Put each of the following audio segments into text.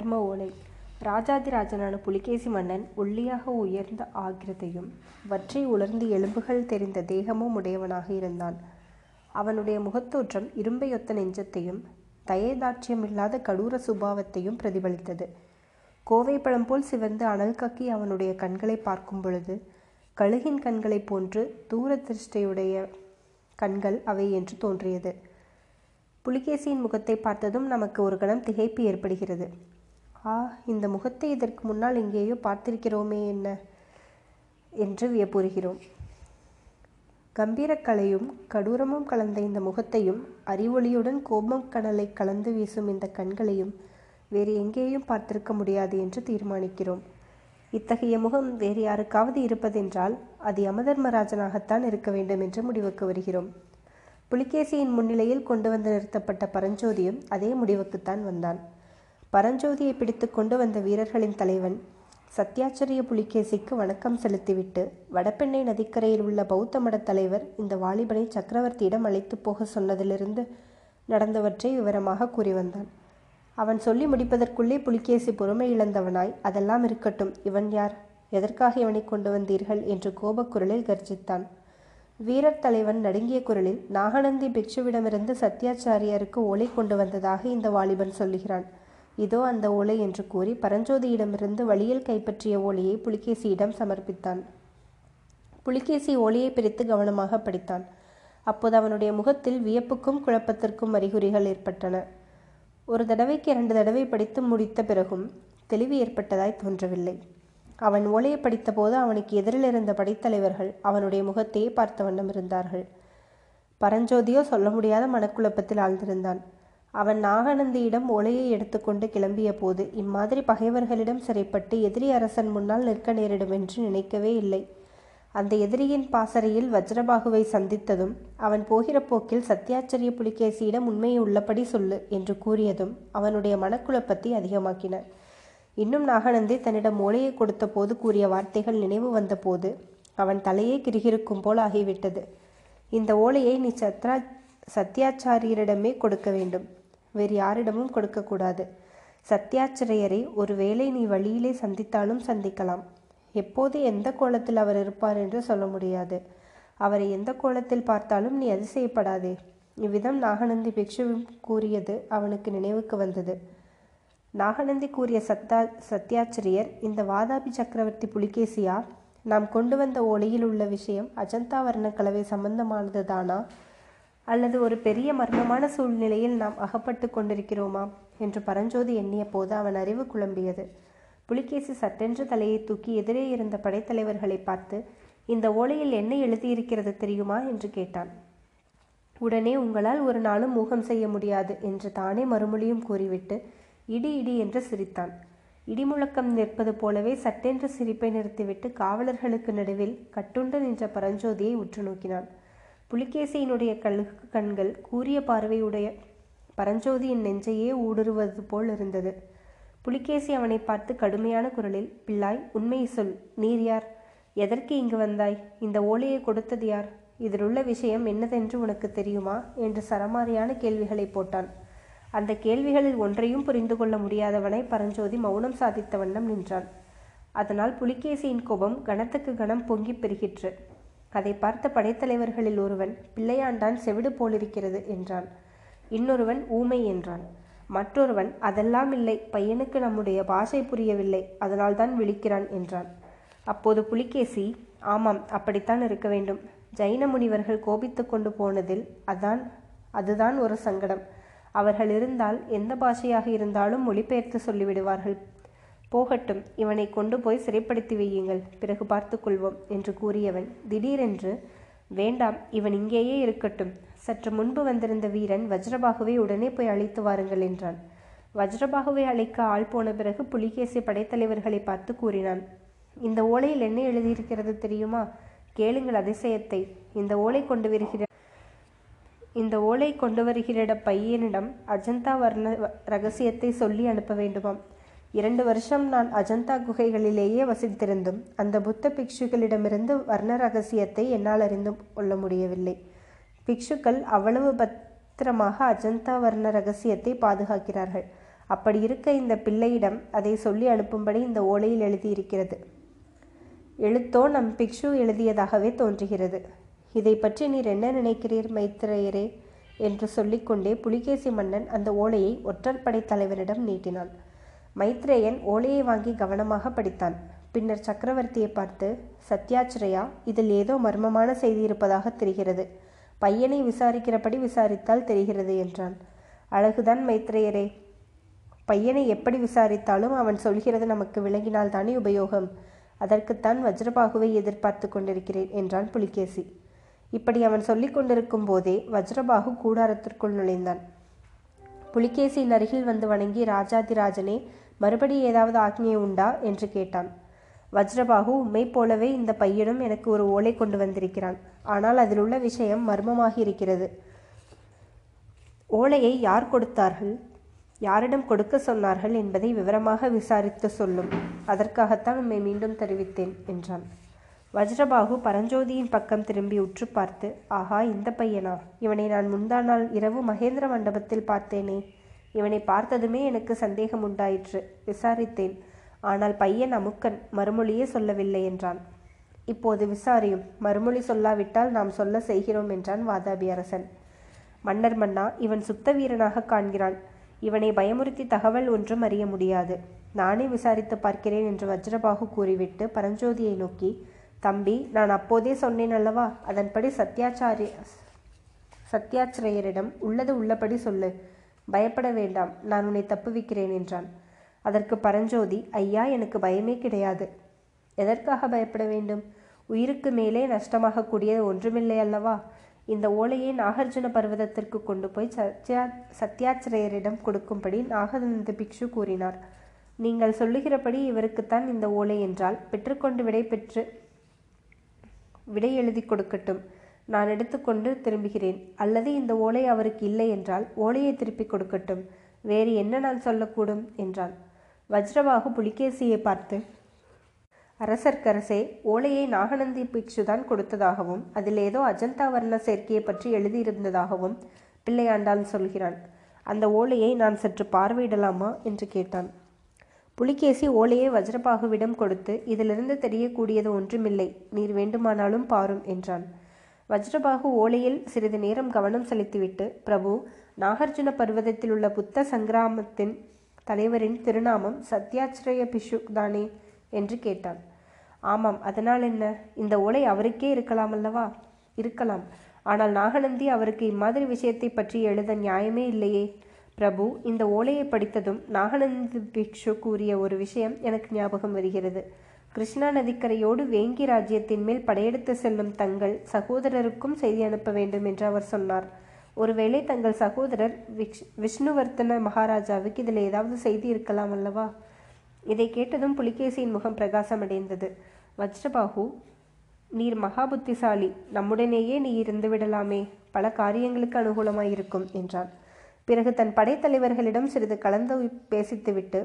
கர்ம ஓலை. ராஜாதிராஜனான புலிகேசி மன்னன் ஒல்லியாக உயர்ந்த ஆகிரதையும் வற்றி உலர்ந்து எலும்புகள் தெரிந்த தேகமும் உடையவனாக இருந்தான். அவனுடைய முகத்தோற்றம் இரும்பையொத்த நெஞ்சத்தையும் தயதாட்சியமில்லாத கடூர சுபாவத்தையும் பிரதிபலித்தது. கோவை பழம் போல் சிவந்து அனல் கக்கி அவனுடைய கண்களை பார்க்கும் பொழுது கழுகின் கண்களைப் போன்று தூர திருஷ்டையுடைய கண்கள் அவை என்று தோன்றியது. புலிகேசியின் முகத்தை பார்த்ததும் நமக்கு ஒரு கணம் திகைப்பு ஏற்படுகிறது. ஆ இந்த முகத்தை இதற்கு முன்னால் எங்கேயோ பார்த்திருக்கிறோமே என்ன? என்று வியப்புறுகிறோம். கம்பீரக்கலையும் கடூரமும் கலந்த இந்த முகத்தையும் அறிவொளியுடன் கோபம் கடலை கலந்து வீசும் இந்த கண்களையும் வேறு எங்கேயும் பார்த்திருக்க முடியாது என்று தீர்மானிக்கிறோம். இத்தகைய முகம் வேறு யாருக்காவது இருப்பதென்றால் அது யமதர்மராஜனாகத்தான் இருக்க வேண்டும் என்று முடிவுக்கு வருகிறோம். புலிகேசியின் முன்னிலையில் கொண்டு வந்து நிறுத்தப்பட்ட பரஞ்சோதியும் அதே முடிவுக்குத்தான் வந்தான். பரஞ்சோதியை பிடித்து கொண்டு வந்த வீரர்களின் தலைவன் சத்யாச்சரிய புலிகேசிக்கு வணக்கம் செலுத்திவிட்டு வடபெண்ணை நதிக்கரையில் உள்ள பௌத்த மடத் தலைவர் இந்த வாலிபனை சக்கரவர்த்தியிடம் அழைத்து போக சொன்னதிலிருந்து நடந்தவற்றை விவரமாக கூறி வந்தான். அவன் சொல்லி முடிப்பதற்குள்ளே புலிகேசி பொறுமை இழந்தவனாய் அதெல்லாம் இருக்கட்டும் இவன் யார்? எதற்காக இவனை கொண்டு வந்தீர்கள்? என்று கோபக்குரலில் கர்ஜித்தான். வீரர் தலைவன் நடுங்கிய குரலில் நாகநந்தி பிக்ஷுவிடமிருந்து சத்யாச்சாரியாருக்கு ஓலை கொண்டு வந்ததாக இந்த வாலிபன் சொல்லுகிறான். இதோ அந்த ஓலை என்று கூறி பரஞ்சோதியிடமிருந்து வழியில் கைப்பற்றிய ஓலையை புலிகேசியிடம் சமர்ப்பித்தான். புலிகேசி ஓலையை பிரித்து கவனமாக படித்தான். அப்போது அவனுடைய முகத்தில் வியப்புக்கும் குழப்பத்திற்கும் அறிகுறிகள் ஏற்பட்டன. ஒரு தடவைக்கு இரண்டு தடவை படித்து முடித்த பிறகும் தெளிவு ஏற்பட்டதாய் தோன்றவில்லை. அவன் ஓலையை படித்தபோது அவனுக்கு எதிரில் இருந்த படைத்தலைவர்கள் அவனுடைய முகத்தையே பார்த்த வண்ணம் இருந்தார்கள். பரஞ்சோதியோ சொல்ல முடியாத மனக்குழப்பத்தில் ஆழ்ந்திருந்தான். அவன் நாகநந்தியிடம் ஓலையை எடுத்துக்கொண்டு கிளம்பிய போது இம்மாதிரி பகைவர்களிடம் சிறைப்பட்டு எதிரி அரசன் முன்னால் நிற்க நேரிடும் என்று நினைக்கவே இல்லை. அந்த எதிரியின் பாசறையில் வஜ்ரபாகுவை சந்தித்ததும் அவன் போகிற போக்கில் சத்யாச்சரிய புலிகேசியிடம் உண்மையை உள்ளபடி சொல்லு என்று கூறியதும் அவனுடைய மனக்குழப்பத்தை அதிகமாக்கின. இன்னும் நாகநந்தி தன்னிடம் ஓலையை கொடுத்த போது கூறிய வார்த்தைகள் நினைவு வந்தபோது அவன் தலையே கிருகிருக்கும் போல் ஆகிவிட்டது. இந்த ஓலையை நீ சத்ரா சத்யாச்சாரியரிடமே கொடுக்க வேண்டும். வேறு யாரிடமும் கொடுக்கக்கூடாது. சத்யாச்சிரியரை ஒருவேளை நீ வழியிலே சந்தித்தாலும் சந்திக்கலாம். எப்போது எந்த கோலத்தில் அவர் இருப்பார் என்று சொல்ல முடியாது. அவரை எந்த கோலத்தில் பார்த்தாலும் நீ அதிசயப்படாதே. இவ்விதம் நாகநந்தி பிக்ஷுவும் கூறியது அவனுக்கு நினைவுக்கு வந்தது. நாகநந்தி கூறிய சத்தா சத்யாச்சிரியர் இந்த வாதாபி சக்கரவர்த்தி புலிகேசியா நாம் கொண்டு வந்த ஓலையில் உள்ள விஷயம் அஜந்தா வர்ண கலவை சம்பந்தமானதுதானா? அல்லது ஒரு பெரிய மர்மமான சூழ்நிலையில் நாம் அகப்பட்டு கொண்டிருக்கிறோமா? என்று பரஞ்சோதி எண்ணிய போது அவன் அறிவு குழம்பியது. புலிகேசி சட்டென்று தலையை தூக்கி எதிரே இருந்த படைத்தலைவர்களை பார்த்து இந்த ஓலையில் என்ன எழுதியிருக்கிறது தெரியுமா? என்று கேட்டான். உடனே உங்களால் ஒரு நாளும் ஊகம் செய்ய முடியாது என்று தானே மறுமொழியும் கூறிவிட்டு இடி இடி என்று சிரித்தான். இடிமுழக்கம் நிற்பது போலவே சட்டென்று சிரிப்பை நிறுத்திவிட்டு காவலர்களுக்கு நடுவில் கட்டுண்டு நின்ற பரஞ்சோதியை உற்று நோக்கினான். புலிகேசியினுடைய கழுகு கண்கள் கூரிய பார்வையுடைய பரஞ்சோதியின் நெஞ்சையே ஊடுருவது போல் இருந்தது. புலிகேசி அவனை பார்த்து கடுமையான குரலில் பிள்ளாய் உண்மையை சொல். நீர் யார்? எதற்கு இங்கு வந்தாய்? இந்த ஓலையை கொடுத்தது யார்? இதிலுள்ள விஷயம் என்னதென்று உனக்கு தெரியுமா? என்று சரமாரியான கேள்விகளை போட்டான். அந்த கேள்விகளில் ஒன்றையும் புரிந்து கொள்ள முடியாதவனை பரஞ்சோதி மௌனம் சாதித்த வண்ணம் நின்றான். அதனால் புலிகேசியின் கோபம் கணத்துக்கு கணம் பொங்கி பெருகிற்று. அதை பார்த்த படைத்தலைவர்களில் ஒருவன் பிள்ளையாண்டான் செவிடு போலிருக்கிறது என்றான். இன்னொருவன் ஊமை என்றான். மற்றொருவன் அதெல்லாம் இல்லை பையனுக்கு நம்முடைய பாஷை புரியவில்லை அதனால்தான் விழிக்கிறான் என்றான். அப்போது புலிகேசி ஆமாம் அப்படித்தான் இருக்க வேண்டும். ஜைன முனிவர்கள் கோபித்து கொண்டு போனதில் அதான் அதுதான் ஒரு சங்கடம். அவர்கள் இருந்தால் எந்த பாஷையாக இருந்தாலும் மொழிபெயர்த்து சொல்லிவிடுவார்கள் போகட்டும் இவனை கொண்டு போய் சிறைப்படுத்தி வையுங்கள். பிறகு பார்த்துக்கொள்வோம் என்று கூறியவன் திடீரென்று வேண்டாம் இவன் இங்கேயே இருக்கட்டும். சற்று முன்பு வந்திருந்த வீரன் வஜ்ரபாகுவை உடனே போய் அழைத்து வாருங்கள் என்றான். வஜ்ரபாகுவை அழைக்க ஆள் போன பிறகு புலிகேசி படைத்தலைவர்களை பார்த்து கூறினான் இந்த ஓலையில் என்ன எழுதியிருக்கிறது தெரியுமா? கேளுங்கள் அதிசயத்தை. இந்த ஓலை கொண்டு வருகிற இந்த ஓலை கொண்டு வருகிற பையனிடம் அஜந்தா வர்ண ரகசியத்தை சொல்லி அனுப்ப வேண்டுமாம். இரண்டு வருஷம் நான் அஜந்தா குகைகளிலேயே வசித்திருந்தும் அந்த புத்த பிக்ஷுக்களிடமிருந்து வர்ண ரகசியத்தை என்னால் அறிந்து கொள்ள முடியவில்லை. பிக்ஷுக்கள் அவ்வளவு பத்திரமாக அஜந்தா வர்ண ரகசியத்தை பாதுகாக்கிறார்கள். அப்படி இருக்க இந்த பிள்ளையிடம் அதை சொல்லி அனுப்பும்படி இந்த ஓலையில் எழுதியிருக்கிறது. எழுத்தோ நம் பிக்ஷு எழுதியதாகவே தோன்றுகிறது. இதை பற்றி நீர் என்ன நினைக்கிறீர் மைத்ரேயரே என்று சொல்லிக்கொண்டே புலிகேசி மன்னன் அந்த ஓலையை ஒற்றற்படை தலைவரிடம் நீட்டினான். மைத்ரேயன் ஓலையை வாங்கி கவனமாக படித்தான். பின்னர் சக்கரவர்த்தியை பார்த்து சத்யாச்சிரயா இதில் ஏதோ மர்மமான செய்தி இருப்பதாக தெரிகிறது. பையனை விசாரிக்கிறபடி விசாரித்தால் தெரிகிறது என்றான். அழகுதான் மைத்ரேயரே. பையனை எப்படி விசாரித்தாலும் அவன் சொல்கிறது நமக்கு விளங்கினால் தானே உபயோகம். அதற்குத்தான் வஜ்ரபாகுவை எதிர்பார்த்து கொண்டிருக்கிறேன் என்றான் புலிகேசி. இப்படி அவன் சொல்லிக் கொண்டிருக்கும் போதே வஜ்ரபாகு கூடாரத்திற்குள் நுழைந்தான். புலிகேசியின் அருகில் வந்து வணங்கி ராஜாதிராஜனே மறுபடி ஏதாவது ஆக்ஞை உண்டா? என்று கேட்டான். வஜ்ரபாகு உம்மை போலவே இந்த பையனும் எனக்கு ஒரு ஓலை கொண்டு வந்திருக்கிறான். ஆனால் அதில் உள்ள விஷயம் மர்மமாகி இருக்கிறது. ஓலையை யார் கொடுத்தார்கள்? யாரிடம் கொடுக்க சொன்னார்கள் என்பதை விவரமாக விசாரித்து சொல்லும். அதற்காகத்தான் உம்மை மீண்டும் தெரிவித்தேன் என்றான். வஜ்ரபாகு பரஞ்சோதியின் பக்கம் திரும்பி உற்று பார்த்து ஆஹா இந்த பையனா? இவனை நான் முந்தா நாள் இரவு மகேந்திர மண்டபத்தில் பார்த்தேனே. இவனை பார்த்ததுமே எனக்கு சந்தேகம் உண்டாயிற்று. விசாரித்தேன். ஆனால் பையன் அமுக்கன். மறுமொழியே சொல்லவில்லை என்றான். இப்போது விசாரியும். மறுமொழி சொல்லாவிட்டால் நாம் சொல்ல செய்கிறோம் என்றான் வாதாபி அரசன். மன்னர் மன்னா இவன் சுத்த வீரனாக காண்கிறான். இவனை பயமுறுத்தி தகவல் ஒன்றும் அறிய முடியாது. நானே விசாரித்து பார்க்கிறேன் என்று வஜ்ரபாகு கூறிவிட்டு பரஞ்சோதியை நோக்கி தம்பி நான் அப்போதே சொன்னேன் அல்லவா? அதன்படி சத்யாச்சாரிய சத்யாச்சிரயரிடம் உள்ளது உள்ளபடி சொல்லு. பயப்பட வேண்டாம் நான் உன்னை தப்புவிக்கிறேன் என்றான். அதற்கு பரஞ்சோதி ஐயா எனக்கு பயமே கிடையாது. எதற்காக பயப்பட வேண்டும்? உயிருக்கு மேலே நஷ்டமாகக்கூடிய ஒன்றுமில்லை அல்லவா? இந்த ஓலையை நாகார்ஜுன பர்வதத்திற்கு கொண்டு போய் சத்யா சத்யாச்சிரயரிடம் கொடுக்கும்படி நாகநந்த பிக்ஷு கூறினார். நீங்கள் சொல்லுகிறபடி இவருக்குத்தான் இந்த ஓலை என்றால் பெற்றுக்கொண்டு விடை பெற்று விடை எழுதி கொடுக்கட்டும். நான் எடுத்துக்கொண்டு திரும்புகிறேன். அல்லது இந்த ஓலை அவருக்கு இல்லை என்றால் ஓலையை திருப்பிக் கொடுக்கட்டும். வேறு என்ன நான் சொல்லக்கூடும்? என்றான். வஜ்ரபாகு புலிகேசியை பார்த்து அரசர்க்கரசே ஓலையை நாகநந்தி பிக்ஷுதான் கொடுத்ததாகவும் அதில் ஏதோ அஜந்தா வர்ண சேர்க்கையை பற்றி எழுதியிருந்ததாகவும் பிள்ளையாண்டான் சொல்கிறான் அந்த ஓலையை நான் சற்று பார்வையிடலாமா என்று கேட்டான். புலிகேசி ஓலையை வஜ்ரபாகுவிடம் கொடுத்து இதிலிருந்து தெரியக்கூடியது ஒன்றுமில்லை. நீர் வேண்டுமானாலும் பாரும் என்றான். வஜ்ரபாகு ஓலையில் சிறிது நேரம் கவனம் செலுத்திவிட்டு பிரபு நாகார்ஜுன பர்வதத்தில் உள்ள புத்த சங்கிராமத்தின் தலைவரின் திருநாமம் சத்யாச்சிரய பிஷு தானே என்று கேட்டான். ஆமாம் அதனால் என்ன? இந்த ஓலை அவருக்கே இருக்கலாம் அல்லவா? இருக்கலாம். ஆனால் நாகநந்தி அவருக்கு இம்மாதிரி விஷயத்தை பற்றி எழுத நியாயமே இல்லையே. பிரபு இந்த ஓலையை படித்ததும் நாகநந்தி பிக்ஷு கூறிய ஒரு விஷயம் எனக்கு ஞாபகம் வருகிறது. கிருஷ்ணா நதிக்கரையோடு வேங்கி ராஜ்யத்தின் மேல் படையெடுத்து செல்லும் தங்கள் சகோதரருக்கும் செய்தி அனுப்ப வேண்டும் என்று அவர் சொன்னார். ஒருவேளை தங்கள் சகோதரர் விஷ் விஷ்ணுவர்த்தன மகாராஜாவுக்கு இதில் ஏதாவது செய்தி இருக்கலாம் அல்லவா? இதை கேட்டதும் புலிகேசியின் முகம் பிரகாசமடைந்தது. வஜ்ரபாகு நீர் மகா புத்திசாலி நம்முடனேயே நீ இருந்து விடலாமே. பல காரியங்களுக்கு அனுகூலமாயிருக்கும் என்றான். பிறகு தன் படைத்தலைவர்களிடம் சிறிது கலந்து பேசித்துவிட்டு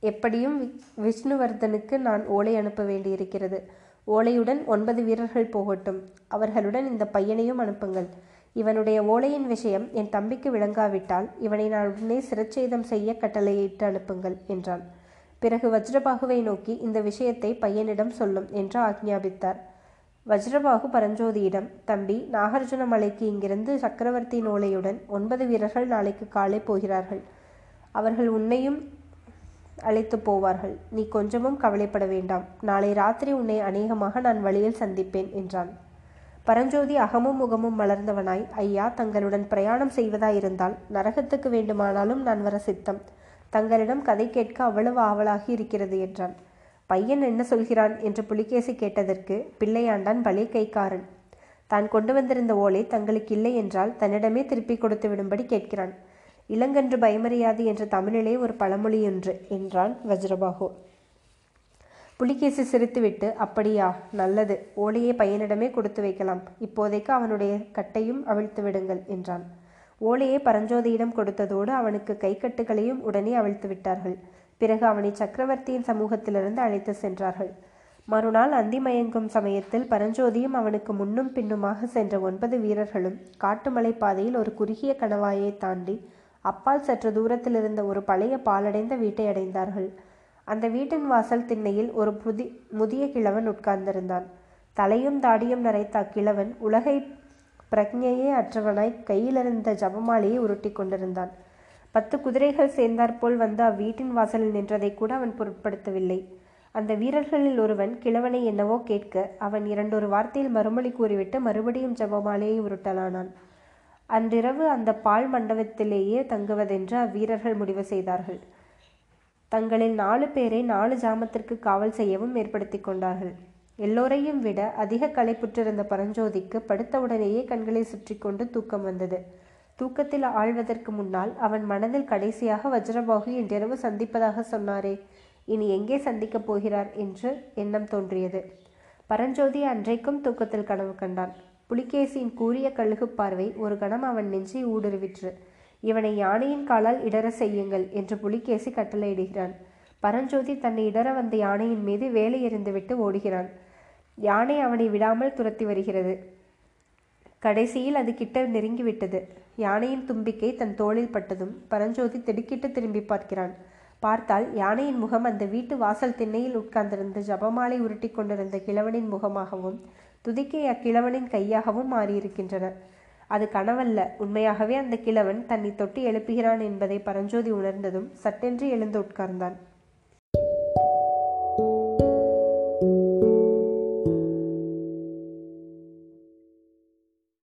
எப்படியும் விஷ்ணுவர்தனுக்கு நான் ஓலை அனுப்ப வேண்டியிருக்கிறது. ஓலையுடன் ஒன்பது வீரர்கள் போகட்டும். அவர்களுடன் இந்த பையனையும் அனுப்புங்கள். இவனுடைய ஓலையின் விஷயம் என் தம்பிக்கு விளங்காவிட்டால் இவனை நான் உடனே சிரச்சேதம் செய்ய கட்டளையிட்டு அனுப்புங்கள் என்றான். பிறகு வஜ்ரபாகுவை நோக்கி இந்த விஷயத்தை பையனிடம் சொல்லும் என்று ஆக்ஞாபித்தார். வஜ்ரபாகு பரஞ்சோதியிடம் தம்பி நாகார்ஜுன மலைக்கு இங்கிருந்து சக்கரவர்த்தி ஓலையுடன் ஒன்பது வீரர்கள் நாளைக்கு காலை போகிறார்கள். அவர்கள் உன்னையும் அழைத்து போவார்கள். நீ கொஞ்சமும் கவலைப்பட வேண்டாம். நாளை ராத்திரி உன்னை அநேகமாக நான் வழியில் சந்திப்பேன் என்றான். பரஞ்சோதி அகமும் முகமும் மலர்ந்தவனாய் ஐயா தங்களுடன் பிரயாணம் செய்வதாயிருந்தால் நரகத்துக்கு வேண்டுமானாலும் நான் வர சித்தம். தங்களிடம் கதை கேட்க அவ்வளவு ஆவலாகி இருக்கிறது என்றான். பையன் என்ன சொல்கிறான்? என்று புலிகேசி கேட்டதற்கு பிள்ளையாண்டான் பலே கைக்காரன். தான் கொண்டு வந்திருந்த ஓலை தங்களுக்கு இல்லை என்றால் தன்னிடமே திருப்பி கொடுத்து விடும்படி கேட்கிறான். இளங்கன்று பயமறியாது என்ற தமிழிலே ஒரு பழமொழி என்று என்றான் வஜ்ரபாகு புலிகேசி சிரித்துவிட்டு அப்படியா நல்லது. ஓலையை பையனிடமே கொடுத்து வைக்கலாம். இப்போதைக்கு அவனுடைய கட்டையும் அவிழ்த்து விடுங்கள் என்றான். ஓலையை பரஞ்சோதியிடம் கொடுத்ததோடு அவனுக்கு கைக்கட்டுகளையும் உடனே அவிழ்த்து விட்டார்கள். பிறகு அவனை சக்கரவர்த்தியின் சமூகத்திலிருந்து அழைத்து சென்றார்கள். மறுநாள் அந்தி மயங்கும் சமயத்தில் பரஞ்சோதியும் அவனுக்கு முன்னும் பின்னுமாக சென்ற ஒன்பது வீரர்களும் காட்டுமலை பாதையில் ஒரு குறுகிய கணவாயை தாண்டி அப்பால் சற்று தூரத்தில் இருந்த ஒரு பழைய பாலடைந்த வீட்டை அடைந்தார்கள். அந்த வீட்டின் வாசல் திண்ணையில் ஒரு புதி முதிய கிழவன் உட்கார்ந்திருந்தான். தலையும் தாடியும் நரைத்த அக்கிழவன் உலகை பிரக்ஞையே அற்றவனாய் கையிலிருந்த ஜபமாலையை உருட்டி கொண்டிருந்தான். பத்து குதிரைகள் சேர்ந்தாற்போல் வந்து அவ்வீட்டின் வாசலில் நின்றதை கூட அவன் பொருட்படுத்தவில்லை. அந்த வீரர்களில் ஒருவன் கிழவனை என்னவோ கேட்க அவன் இரண்டொரு வார்த்தையில் மறுமொழி கூறிவிட்டு மறுபடியும் ஜபமாலையை உருட்டலானான். அன்றிரவு அந்த பால் மண்டபத்திலேயே தங்குவதென்று அவ்வீரர்கள் முடிவு செய்தார்கள். தங்களில் நாலு பேரை நாலு ஜாமத்திற்கு காவல் செய்யவும் ஏற்படுத்தி கொண்டார்கள். எல்லோரையும் விட அதிக களைப்புற்றிருந்த பரஞ்சோதிக்கு படுத்தவுடனேயே கண்களை சுற்றி கொண்டு தூக்கம் வந்தது. தூக்கத்தில் ஆழ்வதற்கு முன்னால் அவன் மனதில் கடைசியாக வஜ்ரபாகு இன்றிரவு சந்திப்பதாக சொன்னாரே இனி எங்கே சந்திக்கப் போகிறார் என்று எண்ணம் தோன்றியது. பரஞ்சோதி அன்றைக்கும் தூக்கத்தில் கனவு கண்டான். புலிகேசியின் கூரிய கழுகு பார்வை ஒரு கணம் அவன் நெஞ்சை ஊடுருவிற்று. இவனை யானையின் காலால் இடர செய்யுங்கள் என்று புலிகேசி கட்டளையிடுகிறான். பரஞ்சோதி தன்னை இடர வந்த யானையின் மீது வேலை எறிந்துவிட்டு ஓடுகிறான். யானை அவனை விடாமல் துரத்தி வருகிறது. கடைசியில் அது கிட்ட நெருங்கிவிட்டது யானையின் தும்பிக்கை தன் தோளில் பட்டதும் பரஞ்சோதி திடுக்கிட்டு திரும்பி பார்க்கிறான். பார்த்தால் யானையின் முகம் அந்த வீட்டு வாசல் திண்ணையில் உட்கார்ந்திருந்த ஜபமாலை உருட்டி கொண்டிருந்த கிழவனின் முகமாகவும் துதிக்கை அக்கிழவனின் கையாகவும் மாறியிருக்கின்றன. அது கனவல்ல. உண்மையாகவே அந்த கிழவன் தன்னை தொட்டி எழுப்புகிறான் என்பதை பரஞ்சோதி உணர்ந்ததும் சட்டென்று எழுந்து உட்கார்ந்தான்.